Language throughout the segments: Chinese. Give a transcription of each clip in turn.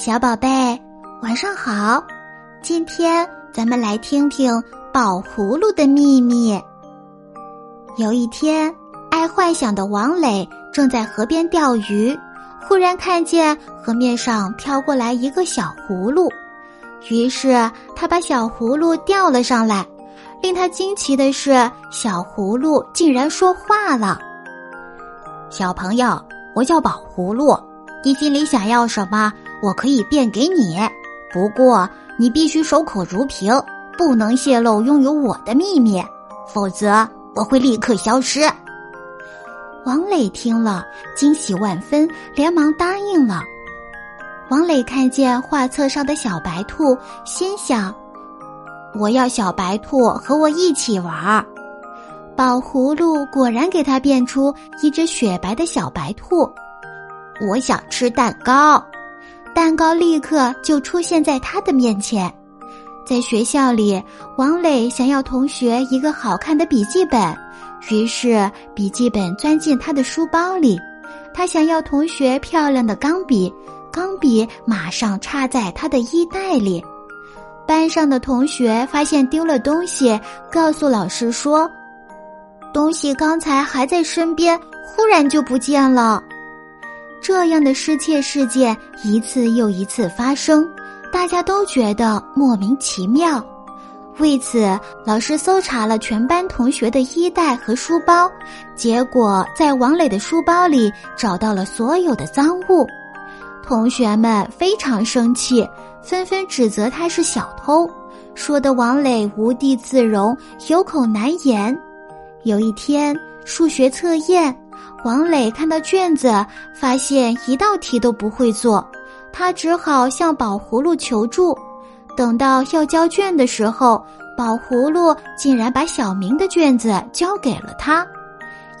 小宝贝，晚上好！今天咱们来听听宝葫芦的秘密。有一天，爱幻想的王磊正在河边钓鱼，忽然看见河面上飘过来一个小葫芦，于是他把小葫芦钓了上来。令他惊奇的是，小葫芦竟然说话了。小朋友，我叫宝葫芦，你心里想要什么？我可以变给你，不过你必须守口如瓶，不能泄露拥有我的秘密，否则我会立刻消失。王磊听了，惊喜万分，连忙答应了。王磊看见画册上的小白兔，心想：“我要小白兔和我一起玩。”宝葫芦果然给他变出一只雪白的小白兔。我想吃蛋糕。蛋糕立刻就出现在他的面前。在学校里，王磊想要同学一个好看的笔记本，于是笔记本钻进他的书包里。他想要同学漂亮的钢笔，钢笔马上插在他的衣袋里。班上的同学发现丢了东西，告诉老师说：“东西刚才还在身边，忽然就不见了。”这样的失窃事件一次又一次发生，大家都觉得莫名其妙。为此，老师搜查了全班同学的衣袋和书包，结果在王磊的书包里找到了所有的赃物。同学们非常生气，纷纷指责他是小偷，说的王磊无地自容，有口难言。有一天，数学测验。王磊看到卷子，发现一道题都不会做，他只好向宝葫芦求助。等到要交卷的时候，宝葫芦竟然把小明的卷子交给了他。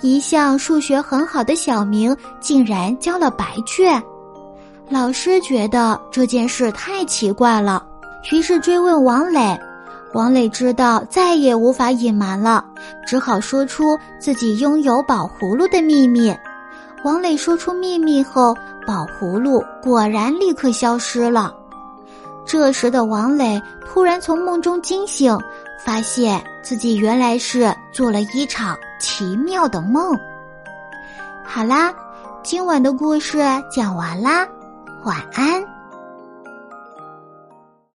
一向数学很好的小明竟然交了白卷，老师觉得这件事太奇怪了，于是追问王磊。王磊知道再也无法隐瞒了，只好说出自己拥有宝葫芦的秘密。王磊说出秘密后，宝葫芦果然立刻消失了。这时的王磊突然从梦中惊醒，发现自己原来是做了一场奇妙的梦。好啦，今晚的故事讲完啦，晚安。